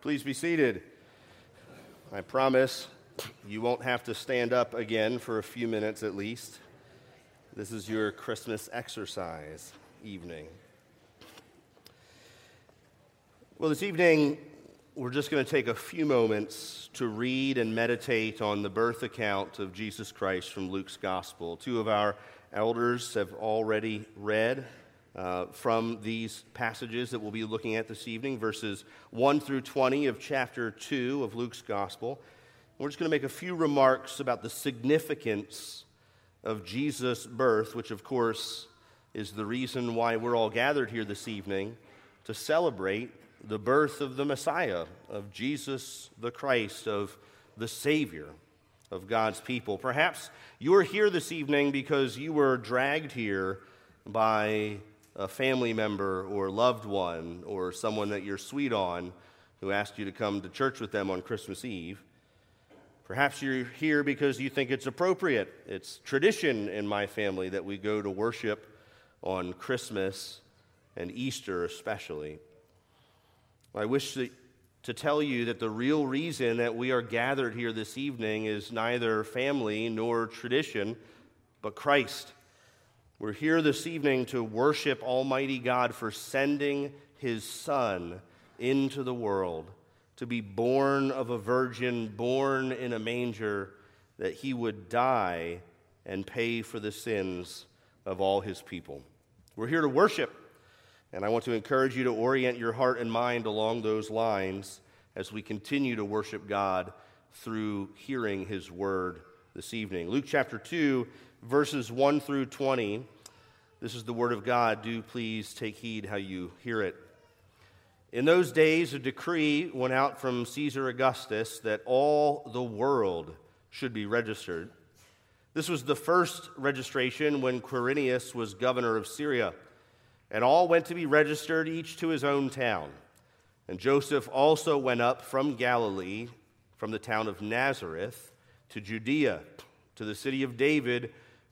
Please be seated. I promise you won't have to stand up again for a few minutes at least. This is your Christmas exercise evening. Well, this evening, we're just going to take a few moments to read and meditate on the birth account of Jesus Christ from Luke's Gospel. Two of our elders have already read uh, from these passages that we'll be looking at this evening, verses 1 through 20 of chapter 2 of Luke's Gospel. We're just going to make a few remarks about the significance of Jesus' birth, which, of course, is the reason why we're all gathered here this evening to celebrate the birth of the Messiah, of Jesus the Christ, of the Savior of God's people. Perhaps you're here this evening because you were dragged here by a family member or loved one or someone that you're sweet on who asked you to come to church with them on Christmas Eve. Perhaps you're here because you think it's appropriate. It's tradition in my family that we go to worship on Christmas and Easter, especially. I wish to, tell you that the real reason that we are gathered here this evening is neither family nor tradition, but Christ. We're here this evening to worship Almighty God for sending His Son into the world, to be born of a virgin, born in a manger, that He would die and pay for the sins of all His people. We're here to worship, and I want to encourage you to orient your heart and mind along those lines as we continue to worship God through hearing His word this evening. Luke chapter 2 verses 1 through 20. This is the word of God. Do please take heed how you hear it. In those days, a decree went out from Caesar Augustus that all the world should be registered. This was the first registration when Quirinius was governor of Syria, and all went to be registered, each to his own town. And Joseph also went up from Galilee, from the town of Nazareth, to Judea, to the city of David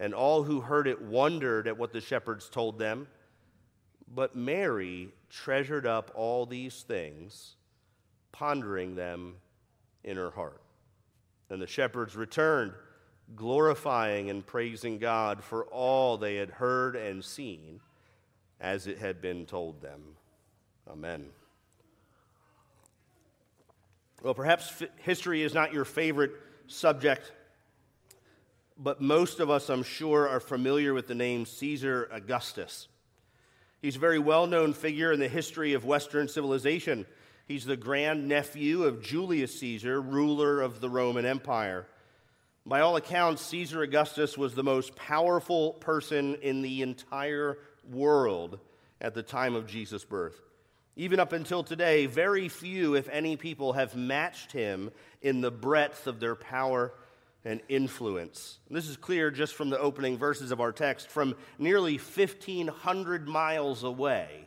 And all who heard it wondered at what the shepherds told them. But Mary treasured up all these things, pondering them in her heart. And the shepherds returned, glorifying and praising God for all they had heard and seen as it had been told them. Amen. Well, perhaps history is not your favorite subject but most of us, I'm sure, are familiar with the name Caesar Augustus. He's a very well known figure in the history of Western civilization. He's the grand nephew of Julius Caesar, ruler of the Roman Empire. By all accounts, Caesar Augustus was the most powerful person in the entire world at the time of Jesus' birth. Even up until today, very few, if any, people have matched him in the breadth of their power and influence. And this is clear just from the opening verses of our text. From nearly 1,500 miles away,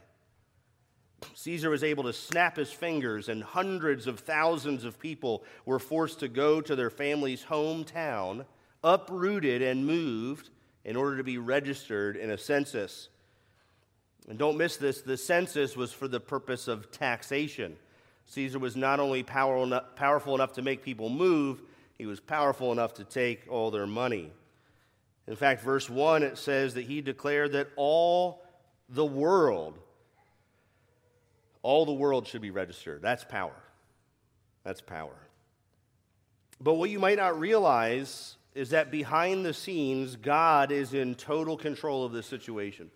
Caesar was able to snap his fingers, and hundreds of thousands of people were forced to go to their family's hometown, uprooted and moved in order to be registered in a census. And don't miss this the census was for the purpose of taxation. Caesar was not only powerful enough to make people move, he was powerful enough to take all their money. In fact, verse 1, it says that he declared that all the world, all the world should be registered. That's power. That's power. But what you might not realize is that behind the scenes, God is in total control of this situation.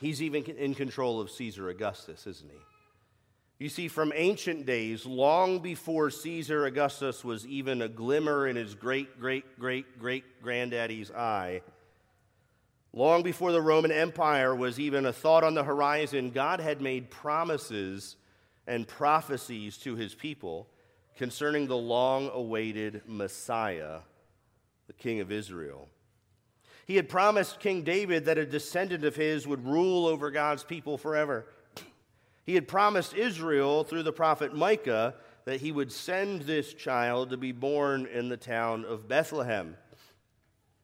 He's even in control of Caesar Augustus, isn't he? You see, from ancient days, long before Caesar Augustus was even a glimmer in his great, great, great, great granddaddy's eye, long before the Roman Empire was even a thought on the horizon, God had made promises and prophecies to his people concerning the long awaited Messiah, the King of Israel. He had promised King David that a descendant of his would rule over God's people forever. He had promised Israel through the prophet Micah that he would send this child to be born in the town of Bethlehem.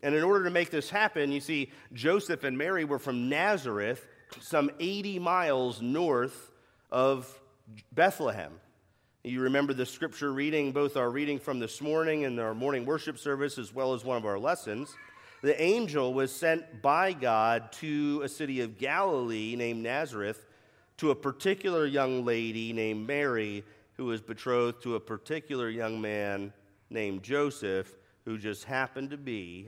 And in order to make this happen, you see, Joseph and Mary were from Nazareth, some 80 miles north of Bethlehem. You remember the scripture reading, both our reading from this morning and our morning worship service, as well as one of our lessons. The angel was sent by God to a city of Galilee named Nazareth to a particular young lady named Mary who was betrothed to a particular young man named Joseph who just happened to be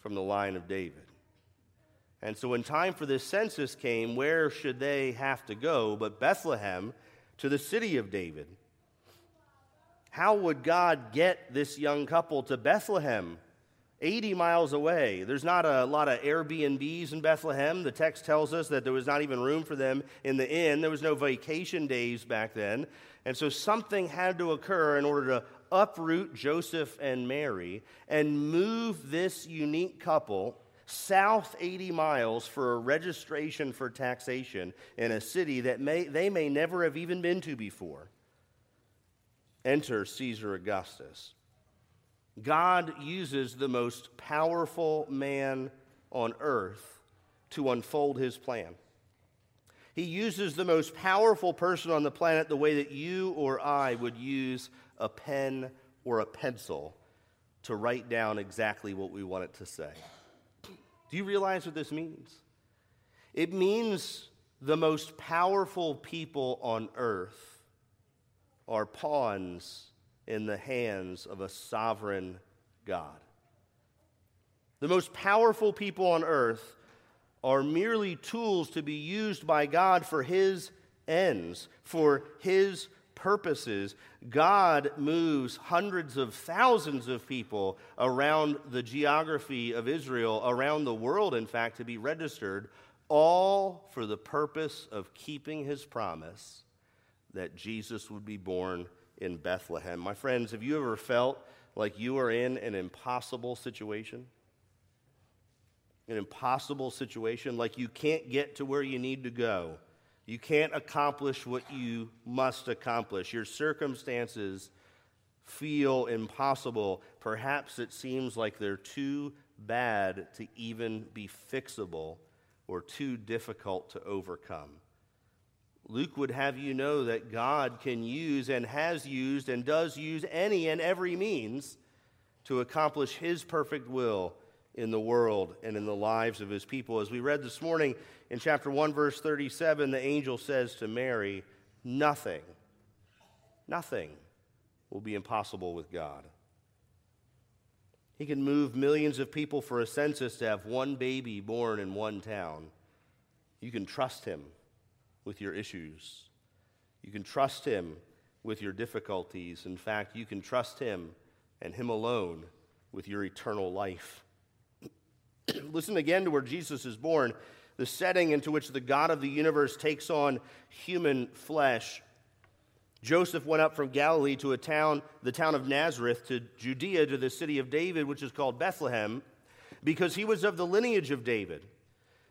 from the line of David. And so when time for this census came, where should they have to go but Bethlehem to the city of David? How would God get this young couple to Bethlehem? 80 miles away. There's not a lot of Airbnbs in Bethlehem. The text tells us that there was not even room for them in the inn. There was no vacation days back then. And so something had to occur in order to uproot Joseph and Mary and move this unique couple south 80 miles for a registration for taxation in a city that may, they may never have even been to before. Enter Caesar Augustus. God uses the most powerful man on earth to unfold his plan. He uses the most powerful person on the planet the way that you or I would use a pen or a pencil to write down exactly what we want it to say. Do you realize what this means? It means the most powerful people on earth are pawns in the hands of a sovereign God. The most powerful people on earth are merely tools to be used by God for His ends, for His purposes. God moves hundreds of thousands of people around the geography of Israel, around the world, in fact, to be registered, all for the purpose of keeping His promise that Jesus would be born in Bethlehem. My friends, have you ever felt like you are in an impossible situation? An impossible situation, like you can't get to where you need to go. You can't accomplish what you must accomplish. Your circumstances feel impossible. Perhaps it seems like they're too bad to even be fixable or too difficult to overcome. Luke would have you know that God can use and has used and does use any and every means to accomplish his perfect will in the world and in the lives of his people. As we read this morning in chapter 1, verse 37, the angel says to Mary, Nothing, nothing will be impossible with God. He can move millions of people for a census to have one baby born in one town. You can trust him with your issues. You can trust Him with your difficulties. In fact, you can trust Him and Him alone with your eternal life. Listen again to where Jesus is born, the setting into which the God of the universe takes on human flesh. Joseph went up from Galilee to a town, the town of Nazareth, to Judea, to the city of David, which is called Bethlehem, because he was of the lineage of David.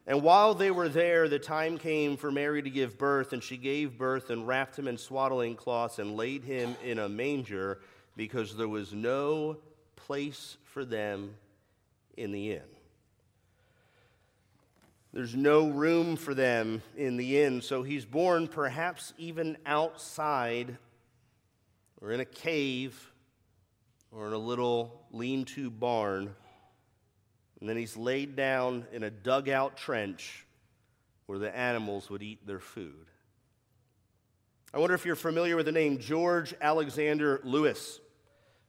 And while they were there, the time came for Mary to give birth, and she gave birth and wrapped him in swaddling cloths and laid him in a manger because there was no place for them in the inn. There's no room for them in the inn, so he's born perhaps even outside or in a cave or in a little lean to barn. And then he's laid down in a dugout trench where the animals would eat their food. I wonder if you're familiar with the name George Alexander Louis.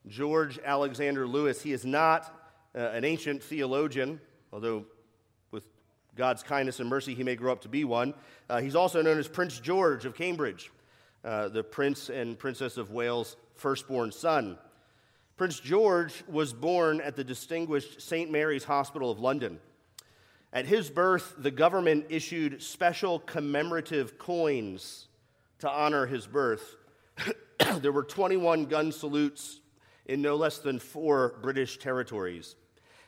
George Alexander Louis. He is not uh, an ancient theologian, although with God's kindness and mercy, he may grow up to be one. Uh, he's also known as Prince George of Cambridge, uh, the Prince and Princess of Wales' firstborn son. Prince George was born at the distinguished St. Mary's Hospital of London. At his birth, the government issued special commemorative coins to honor his birth. there were 21 gun salutes in no less than four British territories.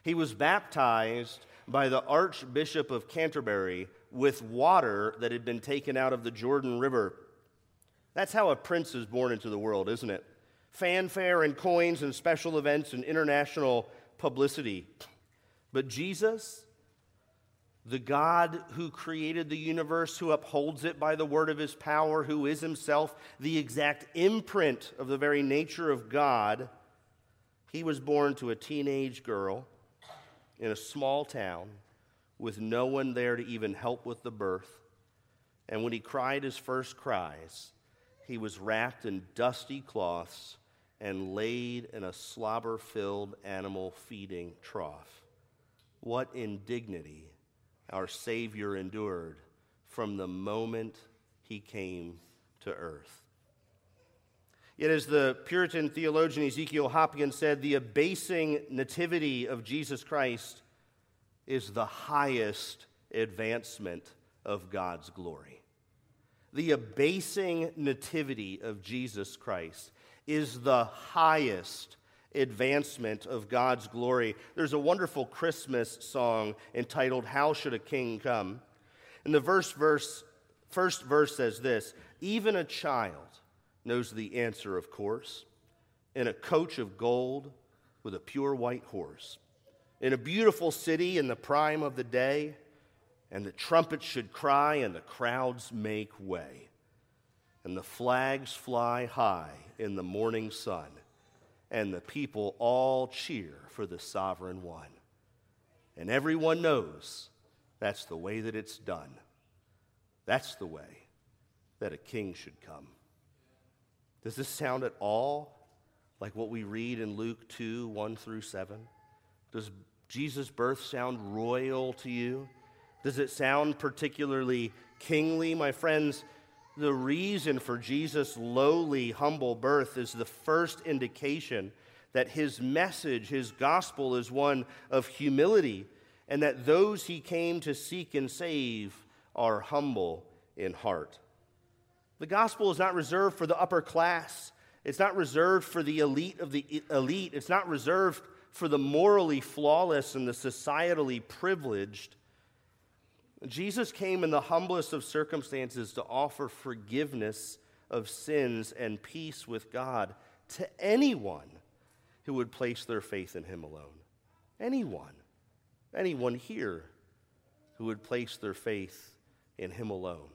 He was baptized by the Archbishop of Canterbury with water that had been taken out of the Jordan River. That's how a prince is born into the world, isn't it? Fanfare and coins and special events and international publicity. But Jesus, the God who created the universe, who upholds it by the word of his power, who is himself the exact imprint of the very nature of God, he was born to a teenage girl in a small town with no one there to even help with the birth. And when he cried his first cries, he was wrapped in dusty cloths and laid in a slobber filled animal feeding trough. What indignity our Savior endured from the moment he came to earth. Yet, as the Puritan theologian Ezekiel Hopkins said, the abasing nativity of Jesus Christ is the highest advancement of God's glory. The abasing nativity of Jesus Christ is the highest advancement of God's glory. There's a wonderful Christmas song entitled How Should a King Come? And the verse verse first verse says this, even a child knows the answer, of course, in a coach of gold with a pure white horse, in a beautiful city in the prime of the day, and the trumpets should cry and the crowds make way, and the flags fly high in the morning sun, and the people all cheer for the sovereign one. And everyone knows that's the way that it's done. That's the way that a king should come. Does this sound at all like what we read in Luke 2 1 through 7? Does Jesus' birth sound royal to you? Does it sound particularly kingly? My friends, the reason for Jesus' lowly, humble birth is the first indication that his message, his gospel, is one of humility, and that those he came to seek and save are humble in heart. The gospel is not reserved for the upper class. It's not reserved for the elite of the elite. It's not reserved for the morally flawless and the societally privileged. Jesus came in the humblest of circumstances to offer forgiveness of sins and peace with God to anyone who would place their faith in him alone. Anyone. Anyone here who would place their faith in him alone.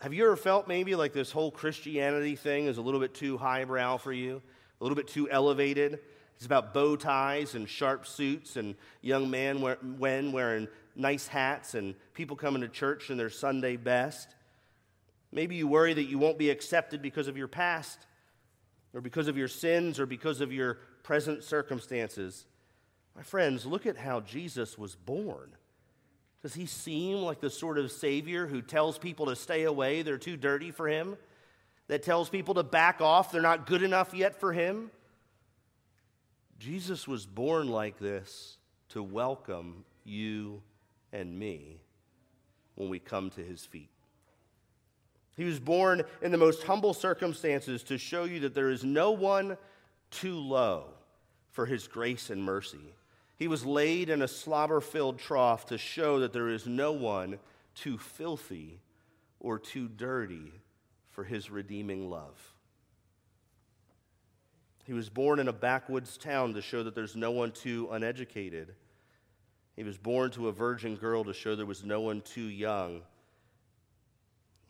Have you ever felt maybe like this whole Christianity thing is a little bit too highbrow for you, a little bit too elevated? It's about bow ties and sharp suits and young men wearing nice hats and people coming to church in their Sunday best. Maybe you worry that you won't be accepted because of your past or because of your sins or because of your present circumstances. My friends, look at how Jesus was born. Does he seem like the sort of Savior who tells people to stay away, they're too dirty for him? That tells people to back off, they're not good enough yet for him? Jesus was born like this to welcome you and me when we come to his feet. He was born in the most humble circumstances to show you that there is no one too low for his grace and mercy. He was laid in a slobber filled trough to show that there is no one too filthy or too dirty for his redeeming love. He was born in a backwoods town to show that there's no one too uneducated. He was born to a virgin girl to show there was no one too young.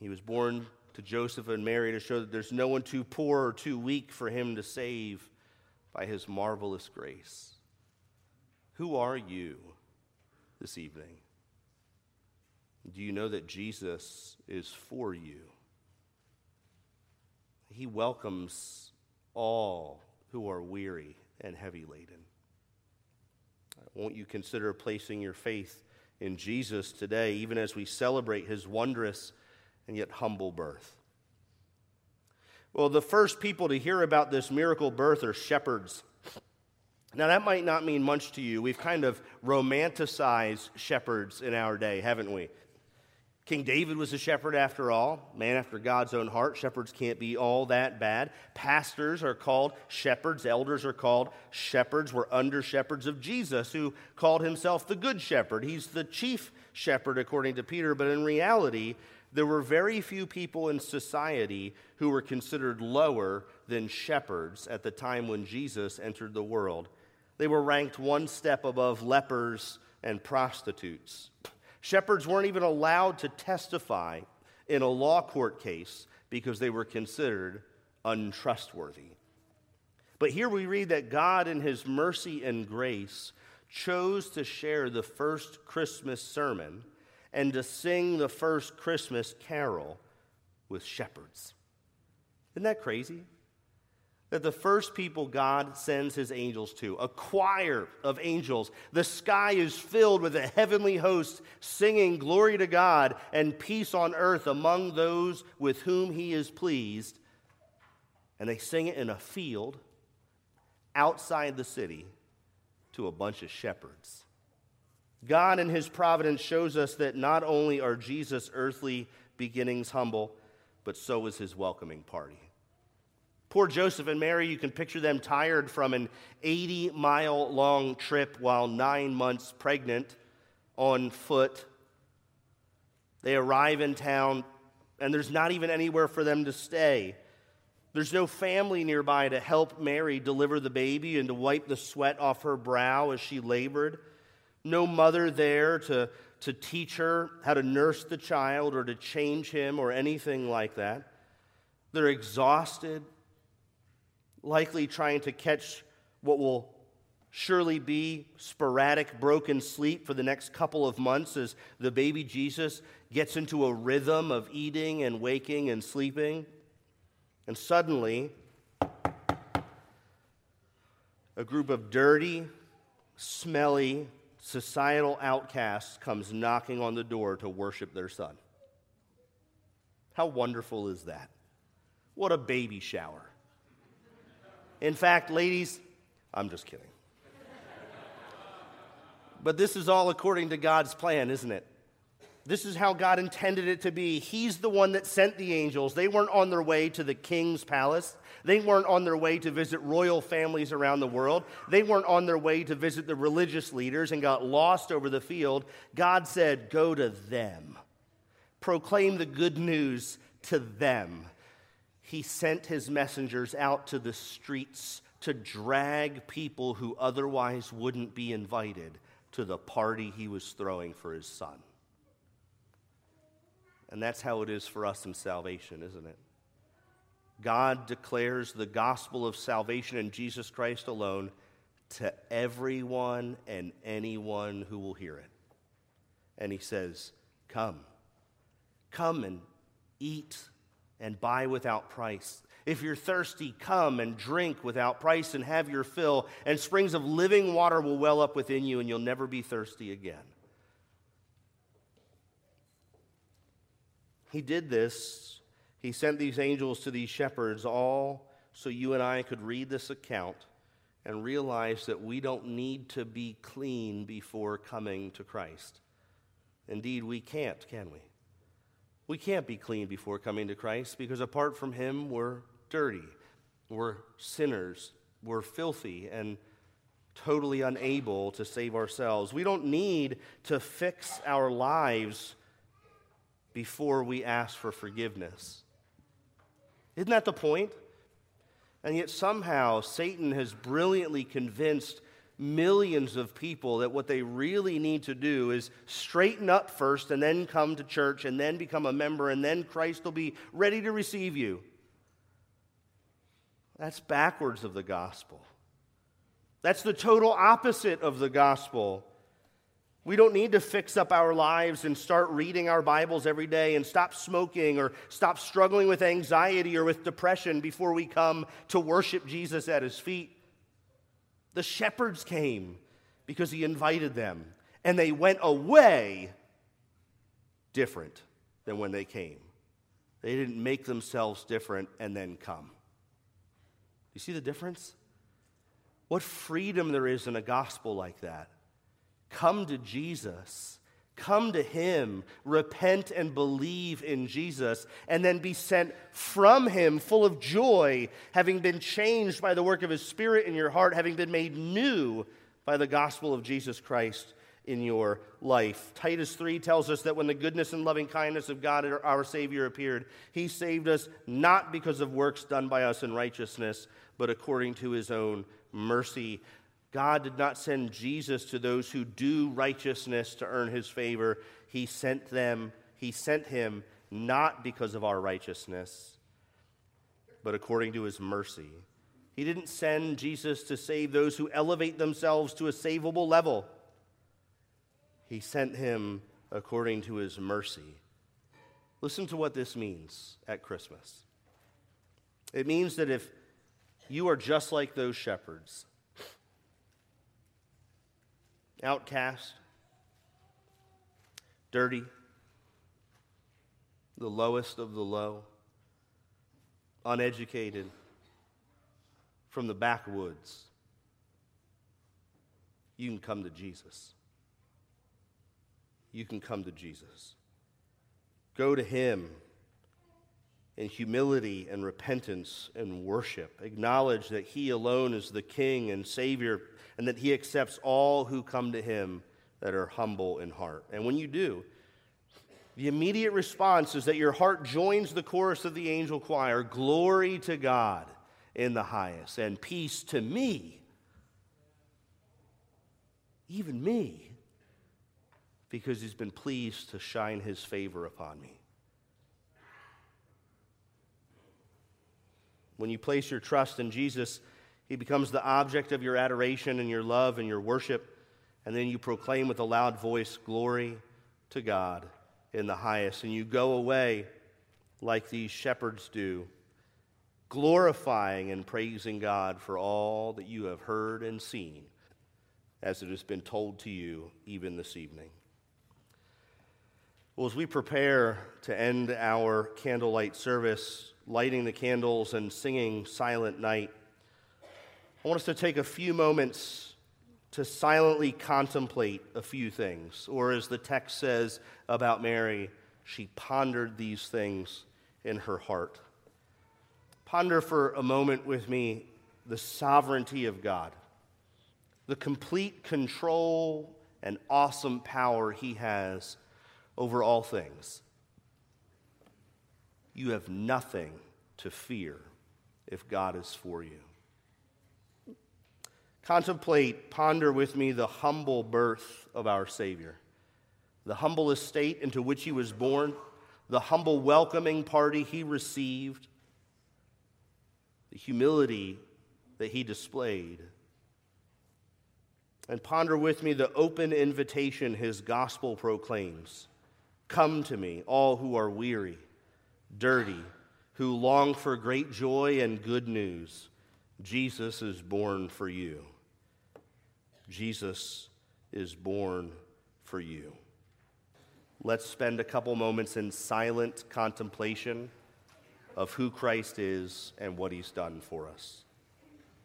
He was born to Joseph and Mary to show that there's no one too poor or too weak for him to save by his marvelous grace. Who are you this evening? Do you know that Jesus is for you? He welcomes all who are weary and heavy laden. Won't you consider placing your faith in Jesus today, even as we celebrate his wondrous and yet humble birth? Well, the first people to hear about this miracle birth are shepherds. Now, that might not mean much to you. We've kind of romanticized shepherds in our day, haven't we? King David was a shepherd after all, man after God's own heart. Shepherds can't be all that bad. Pastors are called shepherds, elders are called shepherds. We're under shepherds of Jesus, who called himself the good shepherd. He's the chief shepherd, according to Peter, but in reality, there were very few people in society who were considered lower than shepherds at the time when Jesus entered the world. They were ranked one step above lepers and prostitutes. Shepherds weren't even allowed to testify in a law court case because they were considered untrustworthy. But here we read that God, in His mercy and grace, chose to share the first Christmas sermon and to sing the first Christmas carol with shepherds. Isn't that crazy? That the first people God sends his angels to, a choir of angels. The sky is filled with a heavenly host singing glory to God and peace on earth among those with whom he is pleased. And they sing it in a field outside the city to a bunch of shepherds. God in his providence shows us that not only are Jesus' earthly beginnings humble, but so is his welcoming party. Poor Joseph and Mary, you can picture them tired from an 80 mile long trip while nine months pregnant on foot. They arrive in town, and there's not even anywhere for them to stay. There's no family nearby to help Mary deliver the baby and to wipe the sweat off her brow as she labored. No mother there to, to teach her how to nurse the child or to change him or anything like that. They're exhausted, likely trying to catch what will surely be sporadic broken sleep for the next couple of months as the baby Jesus gets into a rhythm of eating and waking and sleeping. And suddenly, a group of dirty, smelly, societal outcasts comes knocking on the door to worship their son. How wonderful is that? What a baby shower. In fact, ladies, I'm just kidding. But this is all according to God's plan, isn't it? This is how God intended it to be. He's the one that sent the angels. They weren't on their way to the king's palace. They weren't on their way to visit royal families around the world. They weren't on their way to visit the religious leaders and got lost over the field. God said, Go to them. Proclaim the good news to them he sent his messengers out to the streets to drag people who otherwise wouldn't be invited to the party he was throwing for his son. And that's how it is for us in salvation, isn't it? God declares the gospel of salvation in Jesus Christ alone to everyone and anyone who will hear it. And he says, Come, come and eat and buy without price. If you're thirsty, come and drink without price and have your fill, and springs of living water will well up within you, and you'll never be thirsty again. He did this. He sent these angels to these shepherds, all so you and I could read this account and realize that we don't need to be clean before coming to Christ. Indeed, we can't, can we? We can't be clean before coming to Christ because apart from Him, we're dirty, we're sinners, we're filthy, and totally unable to save ourselves. We don't need to fix our lives before we ask for forgiveness. Isn't that the point? And yet, somehow, Satan has brilliantly convinced millions of people that what they really need to do is straighten up first and then come to church and then become a member and then Christ will be ready to receive you. That's backwards of the gospel. That's the total opposite of the gospel. We don't need to fix up our lives and start reading our Bibles every day and stop smoking or stop struggling with anxiety or with depression before we come to worship Jesus at his feet. The shepherds came because he invited them, and they went away different than when they came. They didn't make themselves different and then come. You see the difference? What freedom there is in a gospel like that. Come to Jesus. Come to Him, repent and believe in Jesus, and then be sent from Him full of joy, having been changed by the work of His Spirit in your heart, having been made new by the gospel of Jesus Christ in your life. Titus 3 tells us that when the goodness and loving kindness of God our Savior appeared, He saved us not because of works done by us in righteousness, but according to His own mercy. God did not send Jesus to those who do righteousness to earn his favor. He sent them, he sent him not because of our righteousness, but according to his mercy. He didn't send Jesus to save those who elevate themselves to a savable level. He sent him according to his mercy. Listen to what this means at Christmas. It means that if you are just like those shepherds, outcast, dirty, the lowest of the low, uneducated, from the backwoods, you can come to Jesus. You can come to Jesus. Go to Him in humility and repentance and worship. Acknowledge that He alone is the King and Savior and that He accepts all who come to Him that are humble in heart. And when you do, the immediate response is that your heart joins the chorus of the angel choir Glory to God in the highest, and peace to me, even me, because He's been pleased to shine His favor upon me. When you place your trust in Jesus, he becomes the object of your adoration and your love and your worship. And then you proclaim with a loud voice, Glory to God in the highest. And you go away like these shepherds do, glorifying and praising God for all that you have heard and seen, as it has been told to you even this evening. Well, as we prepare to end our candlelight service, lighting the candles and singing Silent Night, I want us to take a few moments to silently contemplate a few things. Or, as the text says about Mary, she pondered these things in her heart. Ponder for a moment with me the sovereignty of God, the complete control and awesome power He has over all things. You have nothing to fear if God is for you. Contemplate, ponder with me the humble birth of our Savior, the humble estate into which he was born, the humble welcoming party he received, the humility that he displayed. And ponder with me the open invitation his gospel proclaims Come to me, all who are weary, dirty, who long for great joy and good news. Jesus is born for you. Jesus is born for you. Let's spend a couple moments in silent contemplation of who Christ is and what he's done for us.